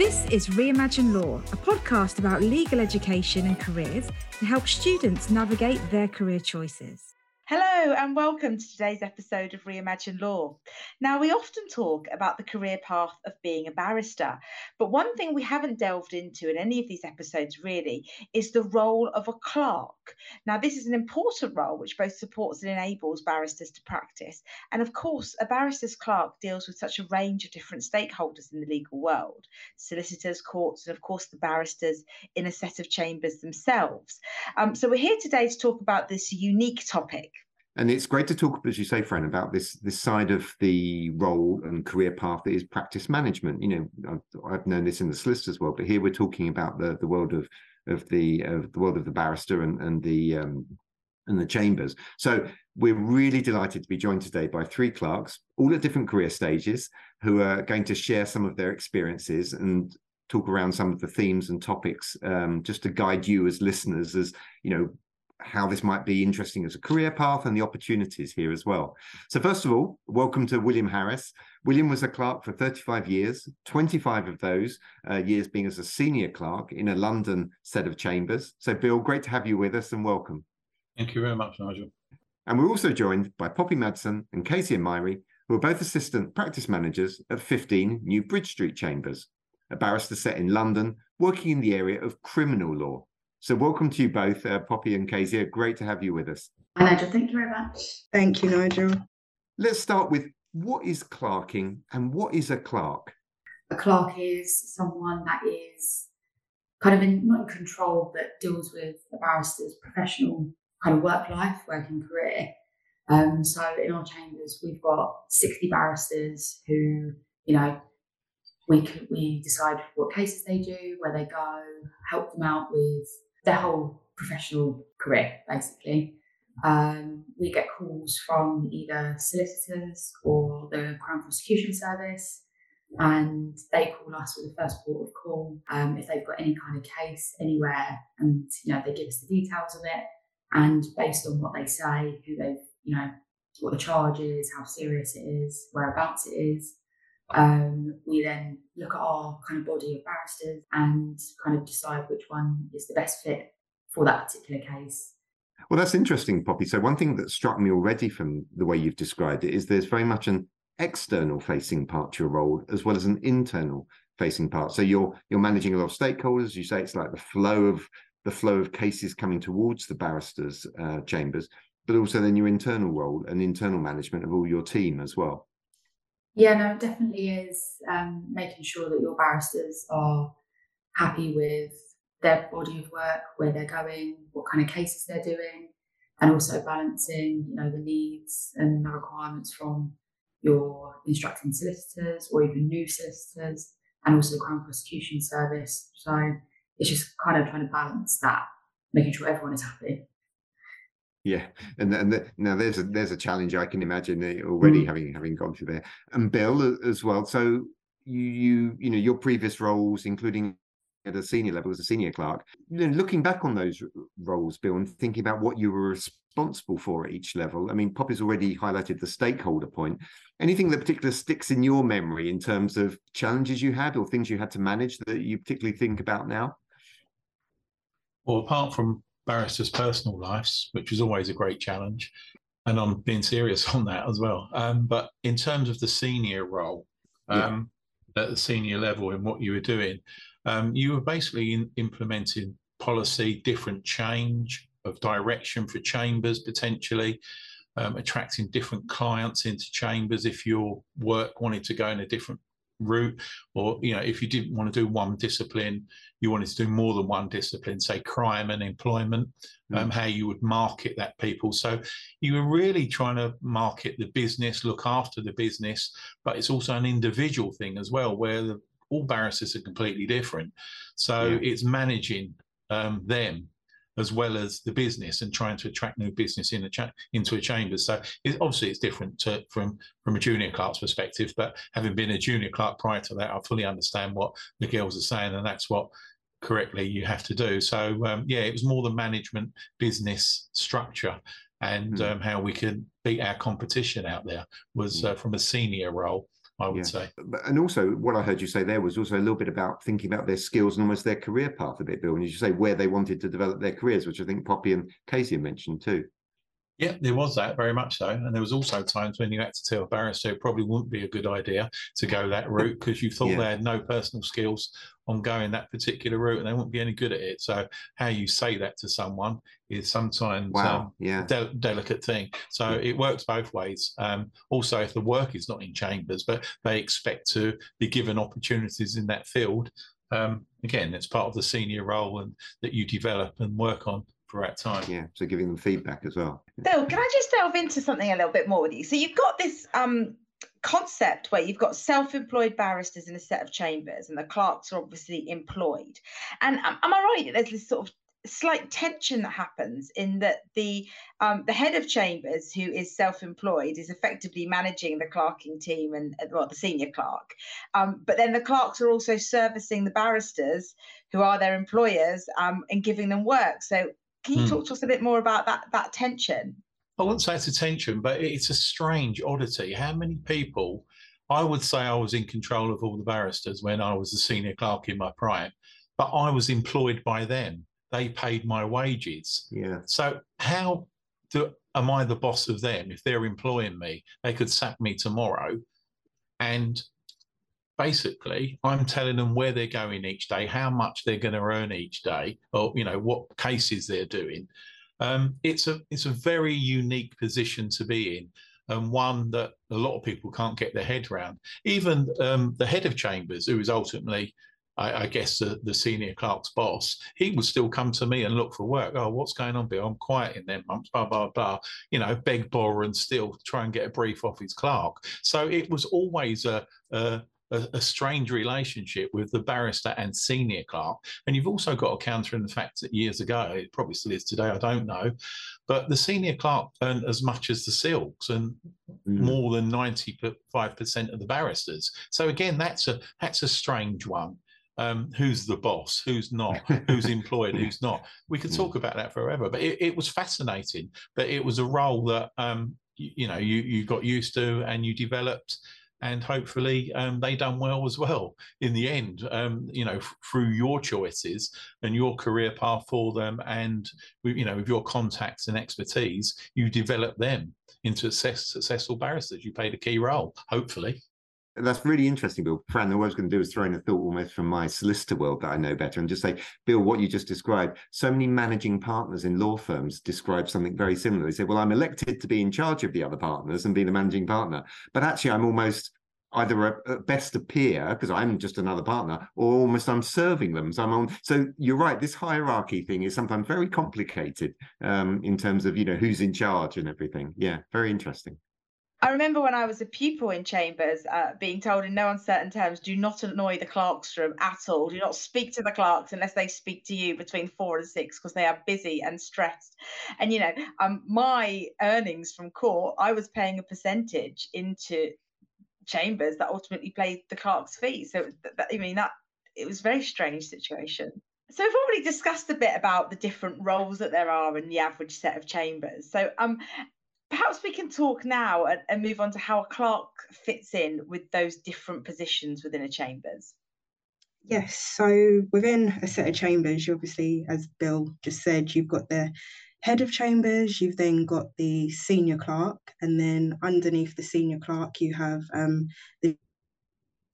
This is Reimagine Law, a podcast about legal education and careers to help students navigate their career choices. Hello, and welcome to today's episode of Reimagine Law. Now, we often talk about the career path of being a barrister, but one thing we haven't delved into in any of these episodes really is the role of a clerk. Now, this is an important role which both supports and enables barristers to practice. And of course, a barrister's clerk deals with such a range of different stakeholders in the legal world solicitors, courts, and of course, the barristers in a set of chambers themselves. Um, so, we're here today to talk about this unique topic and it's great to talk, as you say, Fran, about this this side of the role and career path that is practice management. You know, I've, I've known this in the solicitors world, but here we're talking about the the world of of the of the world of the barrister and and the um, and the chambers. So we're really delighted to be joined today by three clerks, all at different career stages, who are going to share some of their experiences and talk around some of the themes and topics, um, just to guide you as listeners, as you know, how this might be interesting as a career path and the opportunities here as well. So, first of all, welcome to William Harris. William was a clerk for 35 years, 25 of those uh, years being as a senior clerk in a London set of chambers. So, Bill, great to have you with us and welcome. Thank you very much, Nigel. And we're also joined by Poppy Maddison and Kazia Myrie, who are both assistant practice managers at 15 New Bridge Street Chambers, a barrister set in London, working in the area of criminal law. So, welcome to you both, uh, Poppy and Kazia. Great to have you with us. Hi, Nigel. Thank you very much. Thank you, Nigel. Let's start with what is clerking and what is a clerk? A clerk is someone that is kind of in, not in control, but deals with a barrister's professional kind of work life, working career. Um, so in our chambers, we've got 60 barristers who, you know, we, we decide what cases they do, where they go, help them out with their whole professional career, basically. Um, we get calls from either solicitors or the Crown Prosecution Service, and they call us with the first port of call um, if they've got any kind of case anywhere, and you know they give us the details of it, and based on what they say, who they've you know what the charge is, how serious it is, whereabouts it is, um, we then look at our kind of body of barristers and kind of decide which one is the best fit for that particular case. Well, that's interesting, Poppy. So, one thing that struck me already from the way you've described it is there's very much an external facing part to your role as well as an internal facing part. So you're you're managing a lot of stakeholders. You say it's like the flow of the flow of cases coming towards the barristers' uh, chambers, but also then your internal role and internal management of all your team as well. Yeah, no, it definitely is um, making sure that your barristers are happy with their body of work, where they're going, what kind of cases they're doing, and also balancing, you know, the needs and the requirements from your instructing solicitors or even new solicitors, and also the Crown Prosecution Service. So it's just kind of trying to balance that, making sure everyone is happy. Yeah, and and the, now there's a there's a challenge I can imagine already mm. having having gone through there, and Bill as well. So you you you know your previous roles, including at a senior level as a senior clerk, you looking back on those roles, Bill, and thinking about what you were responsible for at each level. I mean, Poppy's already highlighted the stakeholder point. Anything that particularly sticks in your memory in terms of challenges you had or things you had to manage that you particularly think about now? Well, apart from barristers' personal lives, which is always a great challenge. And I'm being serious on that as well. Um, but in terms of the senior role, um, yeah. at the senior level in what you were doing, um, you were basically in, implementing policy, different change of direction for chambers potentially, um, attracting different clients into chambers if your work wanted to go in a different route or you know if you didn't want to do one discipline you wanted to do more than one discipline say crime and employment mm. um, how you would market that people so you were really trying to market the business look after the business but it's also an individual thing as well where the, all barristers are completely different so yeah. it's managing um, them as well as the business and trying to attract new business in a cha- into a chamber. So it, obviously it's different to, from from a junior clerk's perspective, but having been a junior clerk prior to that, I fully understand what the girls are saying, and that's what correctly you have to do. So um, yeah, it was more the management business structure and mm. um, how we could beat our competition out there was mm. uh, from a senior role. I would yeah. say. And also, what I heard you say there was also a little bit about thinking about their skills and almost their career path a bit, Bill. And you say where they wanted to develop their careers, which I think Poppy and Kazia mentioned too. Yeah, there was that very much so, and there was also times when you had to tell a barrister it probably wouldn't be a good idea to go that route because you thought yeah. they had no personal skills on going that particular route and they wouldn't be any good at it. So how you say that to someone is sometimes wow. um, yeah. a de- delicate thing. So yeah. it works both ways. Um, also, if the work is not in chambers, but they expect to be given opportunities in that field, um, again, it's part of the senior role and that you develop and work on throughout time. Yeah, so giving them feedback as well. Bill, can I just delve into something a little bit more with you? So you've got this um, concept where you've got self-employed barristers in a set of chambers, and the clerks are obviously employed. And um, am I right that there's this sort of slight tension that happens in that the um, the head of chambers who is self-employed is effectively managing the clerking team and well the senior clerk um, but then the clerks are also servicing the barristers who are their employers um, and giving them work so can you hmm. talk to us a bit more about that that tension? I wouldn't say it's a tension, but it's a strange oddity. How many people? I would say I was in control of all the barristers when I was the senior clerk in my prime, but I was employed by them. They paid my wages. Yeah. So how do am I the boss of them? If they're employing me, they could sack me tomorrow, and basically i'm telling them where they're going each day how much they're going to earn each day or you know what cases they're doing um, it's a it's a very unique position to be in and one that a lot of people can't get their head around even um, the head of chambers who is ultimately I, I guess the, the, senior clerk's boss, he would still come to me and look for work. Oh, what's going on, Bill? I'm quiet in them months, blah, blah, blah. You know, beg, borrow, and still try and get a brief off his clerk. So it was always a, a a, a, strange relationship with the barrister and senior clerk. And you've also got to counter in the fact that years ago, it probably still is today, I don't know, but the senior clerk earned as much as the silks and mm. more than 95% of the barristers. So again, that's a that's a strange one. Um, who's the boss, who's not, who's employed, who's not. We could talk about that forever, but it, it was fascinating. But it was a role that um, you, you know you you got used to and you developed and hopefully um, they done well as well in the end um, you know f- through your choices and your career path for them and you know with your contacts and expertise you develop them into success, successful barristers. You played a key role hopefully that's really interesting, Bill. Fran, what I was going to do is throw in a thought almost from my solicitor world that I know better and just say, Bill, what you just described, so many managing partners in law firms describe something very similar. They say, well, I'm elected to be in charge of the other partners and be the managing partner, but actually I'm almost either a, a best a peer because I'm just another partner, or almost I'm serving them. So I'm on. So you're right. This hierarchy thing is sometimes very complicated um, in terms of you know who's in charge and everything. Yeah, very interesting. I remember when I was a pupil in Chambers uh, being told in no uncertain terms, do not annoy the clerks room at all. Do not speak to the clerks unless they speak to you between four and six because they are busy and stressed. And, you know, um, my earnings from court, I was paying a percentage into chambers that ultimately paid the clerk's fee. So, I mean, that it was a very strange situation. So we've already discussed a bit about the different roles that there are in the average set of chambers. So um, perhaps we can talk now and, and move on to how a clerk fits in with those different positions within a chambers. Yes, so within a set of chambers, you obviously, as Bill just said, you've got the head of chambers, you've then got the senior clerk, and then underneath the senior clerk, you have um, the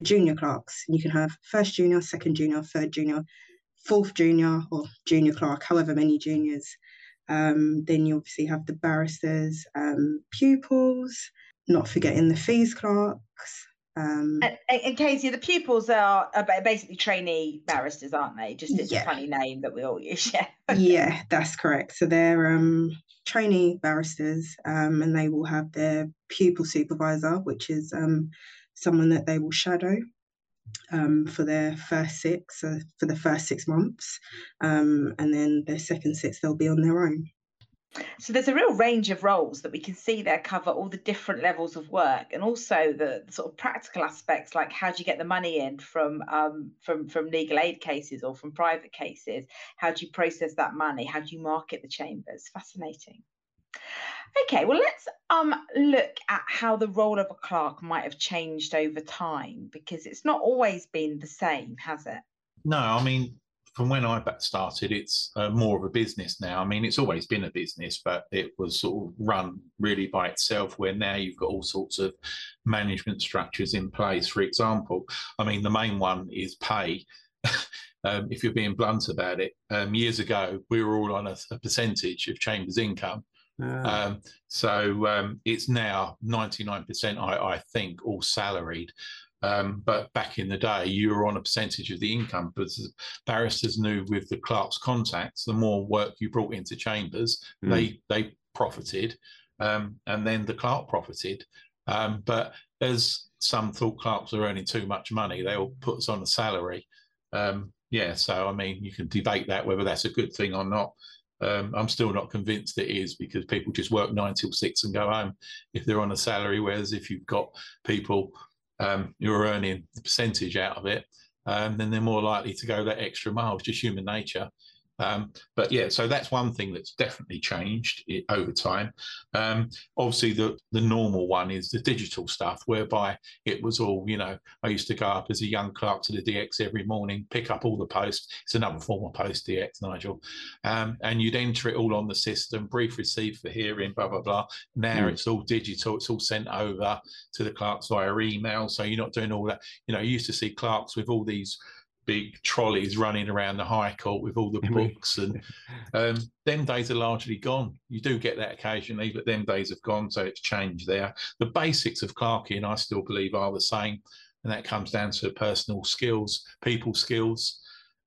junior clerks. You can have first junior, second junior, third junior, fourth junior, or junior clerk, however many juniors. Um, then you obviously have the barristers, um, pupils, not forgetting the fees clerks. Um, and, and Kazia, the pupils are, are, basically trainee barristers, aren't they? Just it's yeah. a funny name that we all use. Yeah. yeah, that's correct. So they're um, trainee barristers, um, and they will have their pupil supervisor, which is um, someone that they will shadow um, for their first six, uh, for the first six months, um, and then their second six they'll be on their own. So there's a real range of roles that we can see there cover all the different levels of work, and also the, sort of practical aspects like how do you get the money in from um, from from legal aid cases or from private cases? How do you process that money? How do you market the chambers? Fascinating. Okay, well, let's um look at how the role of a clerk might have changed over time because it's not always been the same, has it? No, I mean, from when I started, it's uh, more of a business now. I mean, it's always been a business, but it was sort of run really by itself. Where now you've got all sorts of management structures in place. For example, I mean, the main one is pay. um, if you're being blunt about it, um, years ago we were all on a, a percentage of Chambers' income. Um, so um, it's now 99%, I, I, think, all salaried. Um, but back in the day, you were on a percentage of the income. But barristers knew with the clerk's contacts, the more work you brought into chambers, mm. they they profited, um, and then the clerk profited. Um, but as some thought clerks were earning too much money, they all put us on a salary. Um, yeah, so I mean, you can debate that whether that's a good thing or not. Um, I'm still not convinced it is because people just work nine till six and go home if they're on a salary. Whereas if you've got people um, you're earning the percentage out of it, um, then they're more likely to go that extra mile. It's just human nature. Um, but yeah, so that's one thing that's definitely changed over time. Um, obviously, the the normal one is the digital stuff, whereby it was all you know. I used to go up as a young clerk to the DX every morning, pick up all the posts. It's another form of post DX, Nigel, um, and you'd enter it all on the system, brief received for hearing, blah blah blah. Now mm. it's all digital. It's all sent over to the clerks via email, so you're not doing all that. You know, you used to see clerks with all these big trolleys running around the High Court with all the books, and um, them days are largely gone. You do get that occasionally, but them days have gone, so it's changed there. The basics of clerking, I still believe, are the same, and that comes down to personal skills, people skills.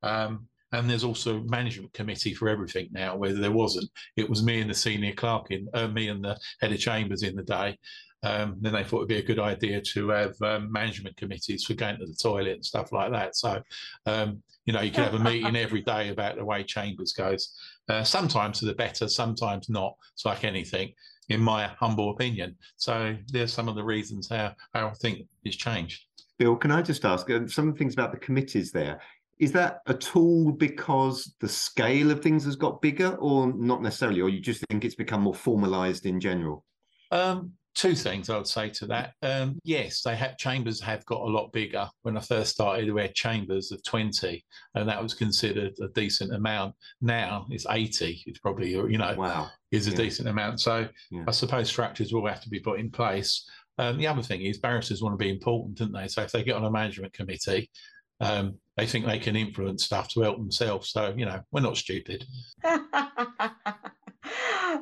Um, and there's also management committee for everything now. Where there wasn't, it was me and the senior clerk in, uh, me and the head of chambers in the day, um, then they thought it'd be a good idea to have um, management committees for going to the toilet and stuff like that. So, um, you know, you can have a meeting every day about the way Chambers goes. Uh, sometimes to the better, sometimes not. It's like anything, in my humble opinion. So there's some of the reasons how, how I think it's changed. Bill, can I just ask uh, some things about the committees there? Is that a tool because the scale of things has got bigger, or not necessarily, or you just think it's become more formalized in general? Um, two things I would say to that. Um, yes, they have chambers have got a lot bigger. When I first started, we had chambers of 20, and that was considered a decent amount. Now it's 80. It's probably you know wow. is a yeah. decent amount. So yeah. I suppose structures will have to be put in place. Um, the other thing is barristers want to be important, don't they? So if they get on a management committee, um, they think they can influence stuff to help themselves. So you know we're not stupid.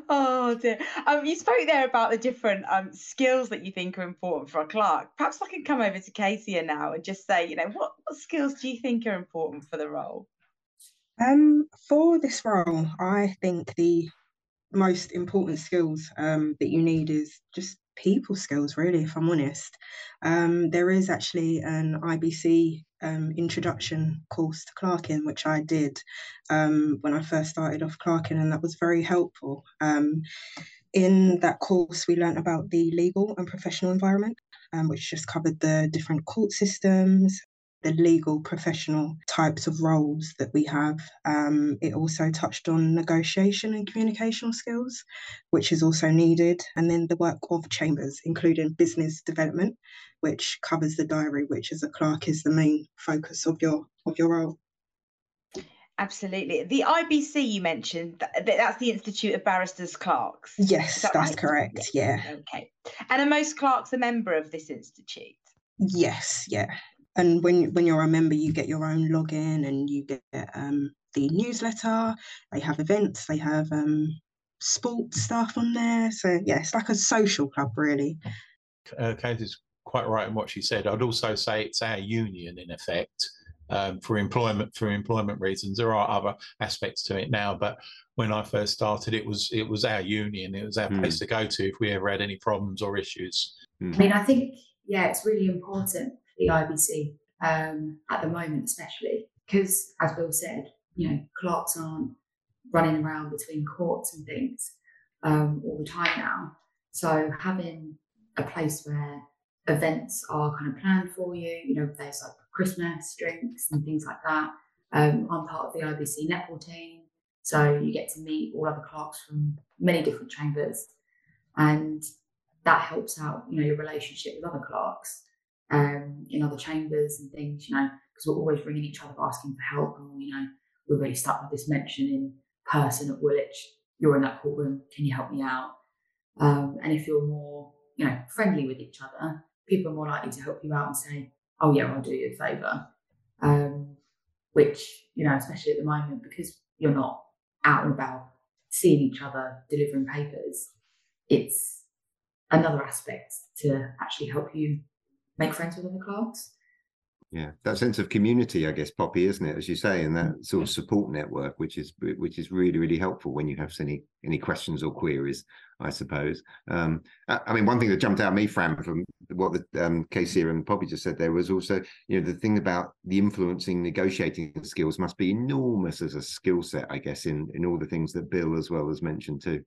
Oh dear. Um, you spoke there about the different um, skills that you think are important for a clerk. Perhaps I can come over to Kazia now and just say, you know, what, what skills do you think are important for the role? Um, for this role, I think the most important skills um, that you need is just people skills, really, if I'm honest. Um, there is actually an IBC um, introduction course to clerking, which I did um, when I first started off clerking, and that was very helpful. Um, in that course, we learnt about the legal and professional environment, um, which just covered the different court systems, the legal professional types of roles that we have. Um, it also touched on negotiation and communicational skills, which is also needed, and then the work of chambers, including business development, which covers the diary, which as a clerk is the main focus of your of your role. Absolutely. The IBC you mentioned, that's the Institute of Barristers Clerks. Yes, that that's right? correct. Yeah. Okay. And are most clerks a member of this institute? Yes, yeah and when when you're a member you get your own login and you get um, the newsletter. They have events they have um, sports stuff on there. So yeah it's like a social club really. Uh, is quite right in what she said. I'd also say it's our union in effect um, for employment for employment reasons. There are other aspects to it now but when i first started it was it was our union. It was our mm. place to go to if we ever had any problems or issues. Mm. i mean i think yeah it's really important the IBC um, at the moment, especially because, as Bill said, you know, clerks aren't running around between courts and things um, all the time now. So having a place where events are kind of planned for you, you know, there's like Christmas drinks and things like that. Um, I'm part of the IBC netball team, So you get to meet all other clerks from many different chambers, and that helps out, you know, your relationship with other clerks um, in other chambers and things, you know, because we're always ringing each other asking for help. And, you know, we're really stuck with this mention in person at Woolwich. You're in that courtroom. Can you help me out? Um, and if you're more, you know, friendly with each other, people are more likely to help you out and say, "Oh yeah, I'll do you a favour." Um, which you know, especially at the moment, because you're not out and about seeing each other delivering papers, it's another aspect to actually help you make friends with other clerks. Yeah, that sense of community, I guess, Poppy, isn't it? As you say, and that sort of support network, which is which is really really helpful when you have any any questions or queries, I suppose. Um, I mean, one thing that jumped out at me, Fran, from what the um, Kazia and Poppy just said there was also, you know, the thing about the influencing negotiating skills must be enormous as a skill set, I guess, in in all the things that Bill as well has mentioned too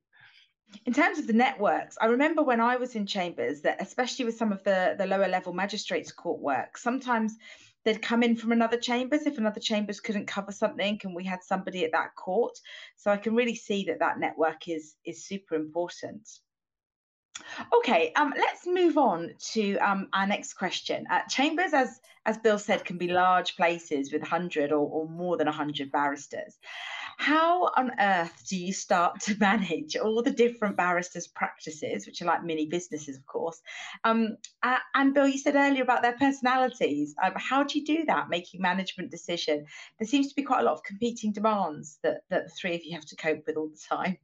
in terms of the networks, I remember when I was in chambers that, especially with some of the, the lower level magistrates court work, sometimes they'd come in from another chambers if another chambers couldn't cover something and we had somebody at that court. So I can really see that that network is is super important. Okay, um, let's move on to um, our next question. Uh, chambers, as as Bill said, can be large places with 100 or, or more than 100 barristers. How on earth do you start to manage all the different barristers' practices, which are like mini businesses, of course? Um, uh, and Bill, you said earlier about their personalities. Um, how do you do that, making management decision? There seems to be quite a lot of competing demands that, that the three of you have to cope with all the time.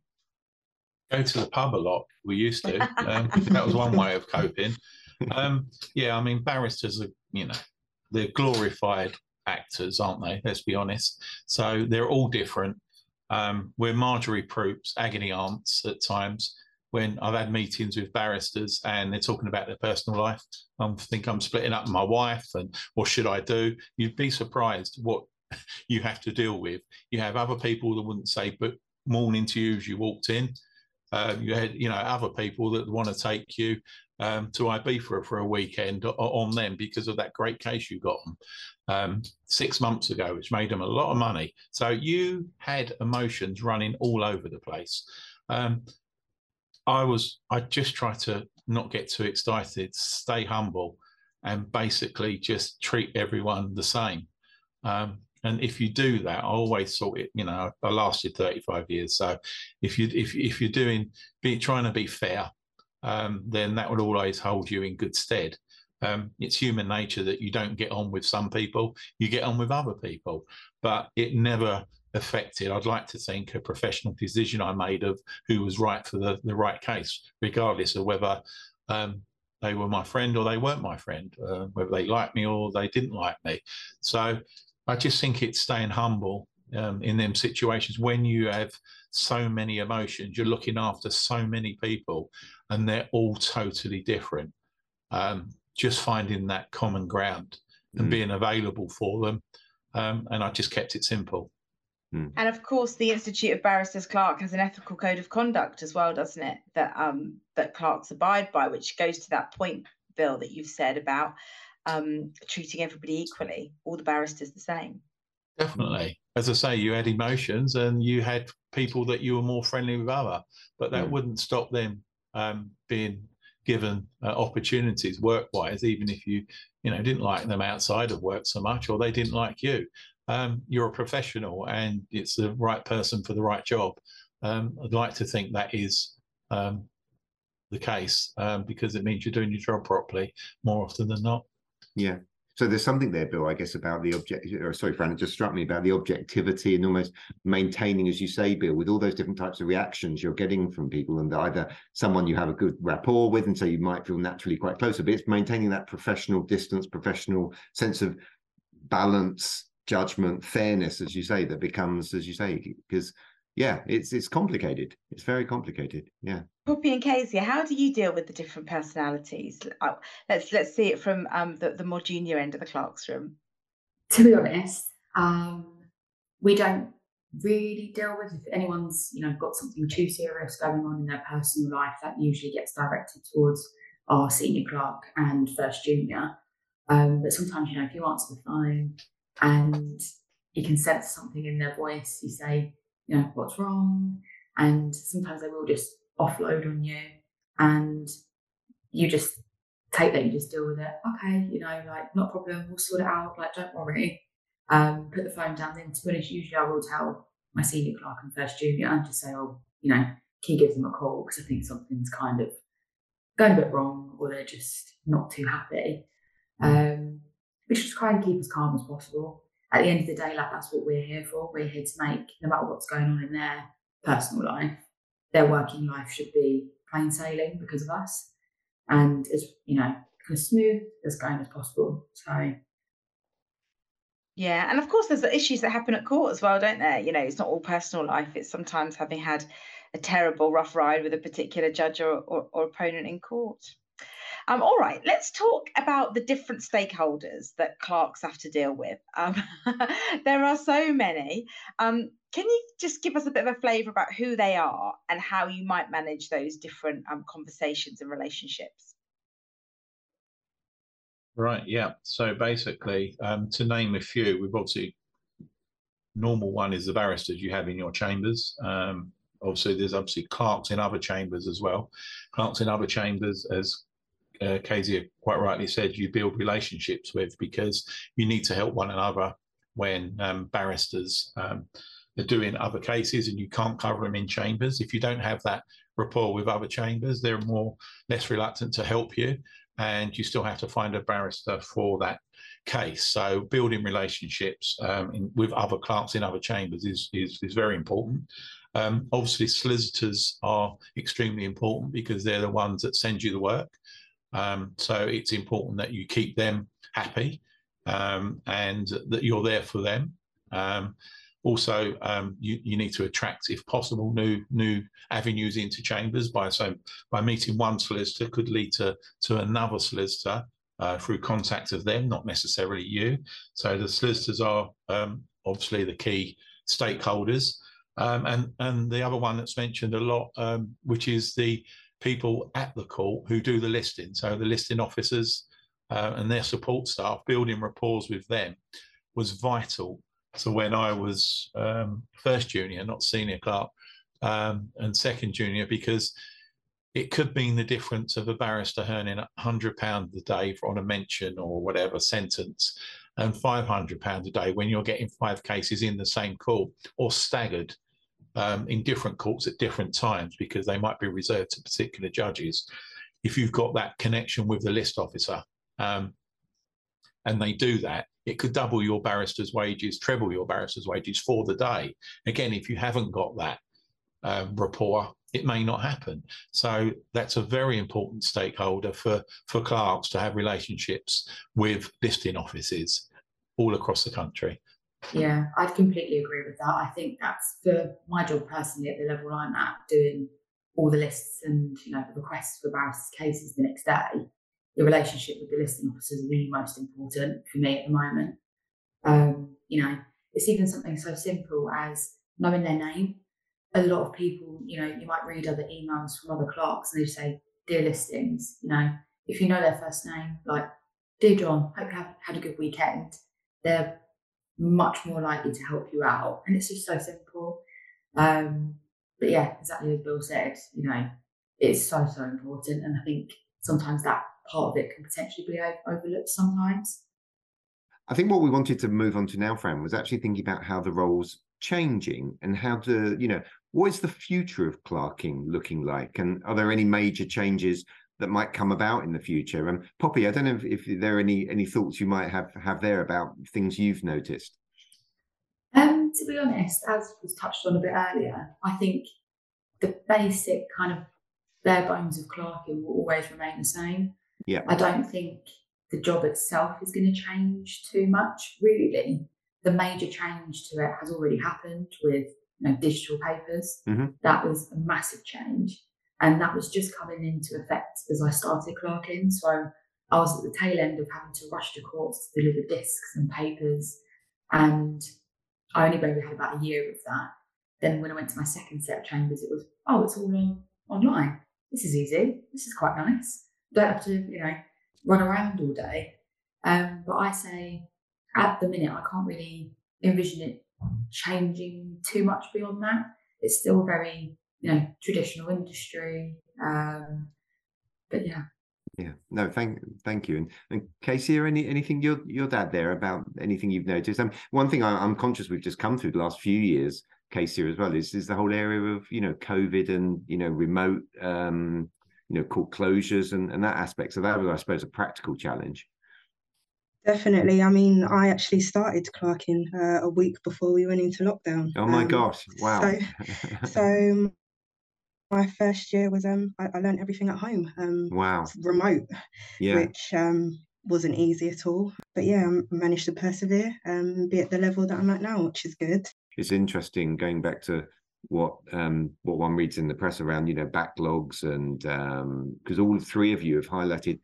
Go to the pub a lot. We used to. Um, that was one way of coping. Um, yeah, I mean, barristers are, you know, they're glorified actors, aren't they? Let's be honest. So they're all different. Um, we're Marjorie Proops, agony aunts at times. When I've had meetings with barristers and they're talking about their personal life, I think I'm splitting up my wife and what should I do? You'd be surprised what you have to deal with. You have other people that wouldn't say but morning to you as you walked in. Uh, you had, you know, other people that want to take you um, to Ibiza for a weekend on them because of that great case you got them um, six months ago, which made them a lot of money. So you had emotions running all over the place. Um, I was, I just try to not get too excited, stay humble, and basically just treat everyone the same. Um, and if you do that, I always thought it. You know, I lasted 35 years. So if you if if you're doing be trying to be fair, um, then that would always hold you in good stead. Um, it's human nature that you don't get on with some people, you get on with other people, but it never affected, I'd like to think, a professional decision I made of who was right for the, the right case, regardless of whether um, they were my friend or they weren't my friend, uh, whether they liked me or they didn't like me. So I just think it's staying humble um, in them situations when you have so many emotions, you're looking after so many people, and they're all totally different. Um, just finding that common ground and mm. being available for them. Um, and I just kept it simple. Mm. And of course, the Institute of Barristers Clerk has an ethical code of conduct as well, doesn't it? That um, that clerks abide by, which goes to that point, Bill, that you've said about um, treating everybody equally, all the barristers the same. Definitely. As I say, you had emotions and you had people that you were more friendly with other, but that mm. wouldn't stop them um, being given uh, opportunities work-wise, even if you, you know, didn't like them outside of work so much, or they didn't like you. Um, you're a professional, and it's the right person for the right job. Um, I'd like to think that is um, the case um, because it means you're doing your job properly more often than not. Yeah, so there's something there, Bill, I guess, about the object. Or sorry, Fran, it just struck me about the objectivity and almost maintaining, as you say, Bill, with all those different types of reactions you're getting from people, and either someone you have a good rapport with, and so you might feel naturally quite closer. But it's maintaining that professional distance, professional sense of balance, judgment, fairness, as you say, that becomes, as you say, because yeah, it's it's complicated. It's very complicated. Yeah. Poppy and Kazia, how do you deal with the different personalities? Oh, let's let's see it from um, the, the more junior end of the clerks room. To be honest, um, we don't really deal with if anyone's you know got something too serious going on in their personal life. That usually gets directed towards our senior clerk and first junior. Um, but sometimes you know if you answer the phone and you can sense something in their voice, you say, you know, what's wrong. And sometimes they will just offload on you and you just take that, you just deal with it. Okay, you know, like not problem, we'll sort it out, like don't worry. Um, put the phone down. Then to honest, usually I will tell my senior clerk and first junior and just say, oh, you know, can you give them a call? Because I think something's kind of going a bit wrong or they're just not too happy. Um, we should try and keep as calm as possible. At the end of the day, like that's what we're here for. We're here to make, no matter what's going on in their personal life, their working life should be plain sailing because of us and as you know, as smooth as going as possible. So yeah, and of course, there's the issues that happen at court as well, don't there? You know, it's not all personal life. It's sometimes having had a terrible, rough ride with a particular judge or, or, or opponent in court. Um, all right, let's talk about the different stakeholders that clerks have to deal with. Um, there are so many. Um, can you just give us a bit of a flavour about who they are and how you might manage those different um, conversations and relationships? Right, yeah. So basically, um, to name a few, we've obviously normal one is the barristers you have in your chambers. Um, obviously, there's obviously clerks in other chambers as well. Clerks in other chambers, as uh, Kazia quite rightly said, you build relationships with because you need to help one another when um, barristers um, are doing other cases and you can't cover them in chambers. If you don't have that rapport with other chambers, they're more less reluctant to help you, and you still have to find a barrister for that case. So building relationships um, in, with other clerks in other chambers is is, is very important. Um, obviously, solicitors are extremely important because they're the ones that send you the work. Um, so it's important that you keep them happy um, and that you're there for them. Um, also, um, you, you need to attract, if possible, new new avenues into chambers by so by meeting one solicitor could lead to to another solicitor uh, through contact of them, not necessarily you. So the solicitors are um, obviously the key stakeholders. Um, and and the other one that's mentioned a lot, which is the people at the court who do the listing. So the listing officers uh, and their support staff, building rapport with them was vital. So when I was um, first junior, not senior clerk, um, and second junior, because it could mean the difference of a barrister earning £100 a day for on a mention or whatever sentence and £500 a day when you're getting five cases in the same court or staggered um, in different courts at different times because they might be reserved to particular judges. If you've got that connection with the list officer, um, and they do that, it could double your barrister's wages, treble your barrister's wages for the day. Again, if you haven't got that um, rapport, it may not happen. So that's a very important stakeholder for, for clerks to have relationships with listing offices all across the country. Yeah, I'd completely agree with that. I think that's for my job personally at the level I'm at, doing all the lists and you know the requests for barristers' cases the next day. The relationship with the listing officers is the most important for me at the moment. Um, you know, it's even something so simple as knowing their name. A lot of people, you know, you might read other emails from other clerks and they say, "Dear listings," you know, if you know their first name, like "Dear John, hope you have had a good weekend," they're much more likely to help you out. And it's just so simple. Um, but yeah, exactly as Bill said, you know, it's so, so important. And I think sometimes that part of it can potentially be overlooked sometimes. I think what we wanted to move on to now, Fran, was actually thinking about how the roles changing and how to, you know, what is the future of clerking looking like? And are there any major changes that might come about in the future. And um, Poppy, I don't know if, if, there are any any thoughts you might have have there about things you've noticed. Um, to be honest, as was touched on a bit earlier, I think the basic kind of bare bones of clerking will always remain the same. Yeah. I don't think the job itself is going to change too much, really. The major change to it has already happened with you know, digital papers. Mm-hmm. That was a massive change. And that was just coming into effect as I started clerking. So I was at the tail end of having to rush to courts to deliver discs and papers. And I only maybe had about a year of that. Then when I went to my second set of chambers, it was, oh, it's all on online. This is easy. This is quite nice. Don't have to, you know, run around all day. Um, but I say at the minute, I can't really envision it changing too much beyond that. It's still very, you know, traditional industry. Um, but yeah. Yeah, no, thank thank you. And, and Kazia, or any anything your your dad there about anything you've noticed? Um, one thing I, am conscious we've just come through the last few years, Kazia as well, is is the whole area of you know COVID and you know remote um you know court closures and and that aspect. So that was, I suppose, a practical challenge. Definitely. I mean, I actually started clerking uh, a week before we went into lockdown. Oh my um, gosh! Wow. So, so my first year was um I, I learned everything at home. Um, wow. Remote. Yeah. Which um wasn't easy at all. But yeah, I managed to persevere and um, be at the level that I'm at now, which is good. It's interesting going back to what um what one reads in the press around you know backlogs and um because all three of you have highlighted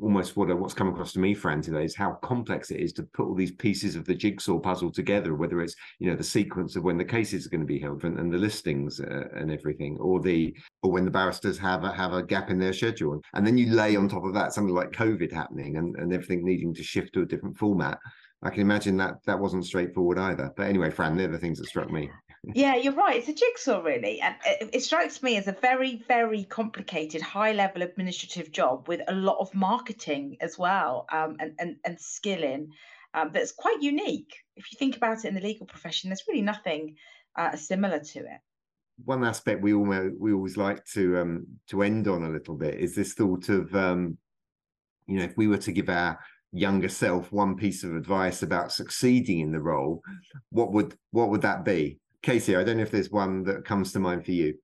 almost what what's come across to me, Fran, today is how complex it is to put all these pieces of the jigsaw puzzle together. Whether it's you know the sequence of when the cases are going to be held and, and the listings uh, and everything, or the or when the barristers have a, have a gap in their schedule, and then you lay on top of that something like COVID happening and, and everything needing to shift to a different format. I can imagine that that wasn't straightforward either. But anyway, Fran, they're the things that struck me yeah, you're right. It's a jigsaw, really. And it, it, strikes me as a very, very complicated, high level administrative job with a lot of marketing as well um, and, and, and skilling um, that's quite unique. If you think about it in the legal profession, there's really nothing uh, similar to it. One aspect we almost we always like to um, to end on a little bit is this thought of um, you know if we were to give our younger self one piece of advice about succeeding in the role, what would what would that be? Kazia, I don't know if there's one that comes to mind for you.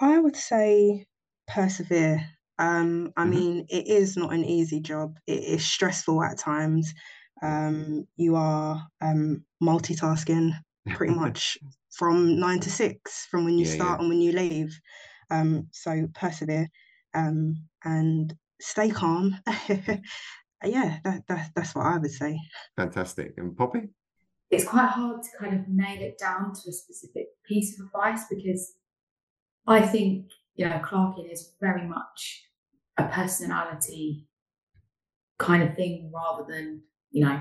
I would say persevere. Um, I mm-hmm. mean, it is not an easy job. It is stressful at times. Um, you are um, multitasking pretty much from nine to six, from when you yeah, start yeah. and when you leave. Um, so persevere um, and stay calm. yeah, that, that, that's what I would say. Fantastic. And Poppy? It's quite hard to kind of nail it down to a specific piece of advice because I think, you know, clerking is very much a personality kind of thing rather than, you know,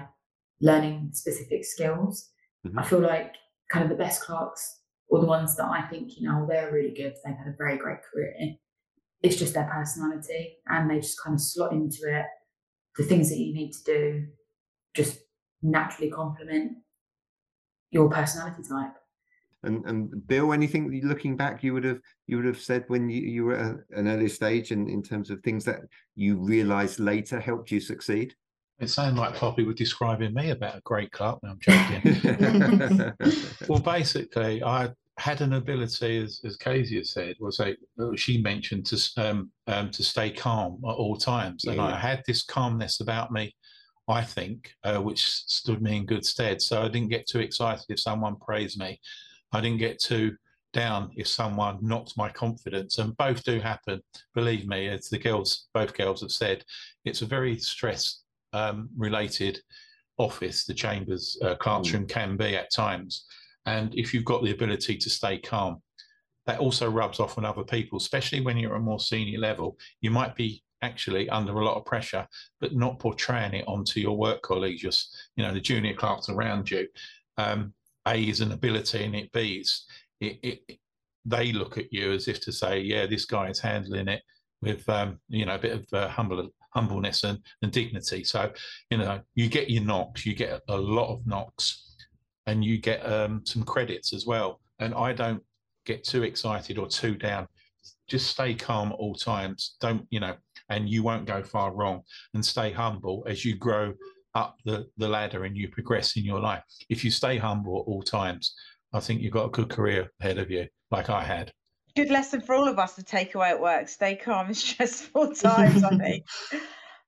learning specific skills. Mm-hmm. I feel like kind of the best clerks or the ones that I think, you know, they're really good, they've had a very great career. It's just their personality and they just kind of slot into it. The things that you need to do just naturally complement your personality type. And and Bill, anything looking back you would have you would have said when you, you were at an early stage and in terms of things that you realised later helped you succeed? It sounded like Poppy was describing me about a great clerk. No, I'm joking. well, basically, I had an ability, as, as Kazia has said, was a she mentioned to um, um, to stay calm at all times, and yeah. I had this calmness about me I think, uh, which stood me in good stead. So I didn't get too excited if someone praised me. I didn't get too down if someone knocked my confidence. And both do happen. Believe me, as the girls, both girls have said, it's a very stress um, related office, the chambers uh, classroom mm. can be at times. And if you've got the ability to stay calm, that also rubs off on other people, especially when you're at a more senior level. You might be actually under a lot of pressure, but not portraying it onto your work colleagues, just you know the junior clerks around you. Um, a is an ability, and it B is it, it, they look at you as if to say, yeah, this guy is handling it with um, you know a bit of uh, humble humbleness and, and dignity. So you know you get your knocks, you get a lot of knocks, and you get um, some credits as well. And I don't get too excited or too down. Just stay calm at all times. Don't you know? And you won't go far wrong and stay humble as you grow up the, the ladder and you progress in your life. If you stay humble at all times, I think you've got a good career ahead of you, like I had. Good lesson for all of us to take away at work. Stay calm in stressful times, I think.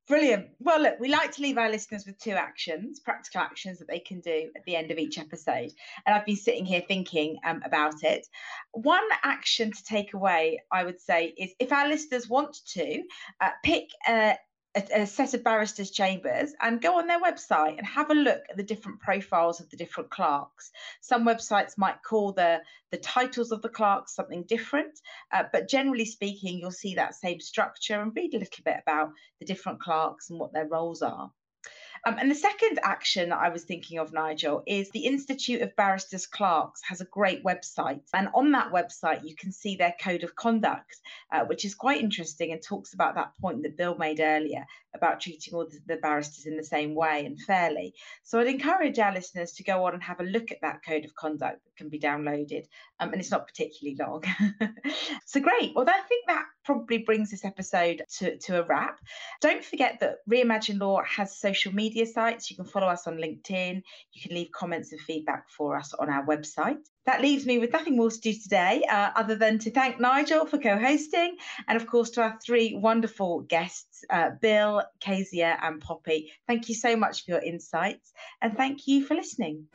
Brilliant. Well, look, we like to leave our listeners with two actions, practical actions that they can do at the end of each episode. And I've been sitting here thinking um, about it. One action to take away, I would say, is if our listeners want to uh, pick a, a, a, set of barristers' chambers and go on their website and have a look at the different profiles of the different clerks. Some websites might call the, the titles of the clerks something different, uh, but generally speaking, you'll see that same structure and read a little bit about the different clerks and what their roles are. Um, and the second action I was thinking of, Nigel, is the Institute of Barristers Clerks has a great website. And on that website, you can see their code of conduct, uh, which is quite interesting and talks about that point that Bill made earlier about treating all the, the barristers in the same way and fairly. So I'd encourage our listeners to go on and have a look at that code of conduct that can be downloaded. Um, and it's not particularly long. so great. Well, I think that probably brings this episode to, to a wrap. Don't forget that Reimagine Law has social media sites. You can follow us on LinkedIn. You can leave comments and feedback for us on our website. That leaves me with nothing more to do today, uh, other than to thank Nigel for co hosting, and of course to our three wonderful guests, uh, Bill, Kazia, and Poppy. Thank you so much for your insights, and thank you for listening.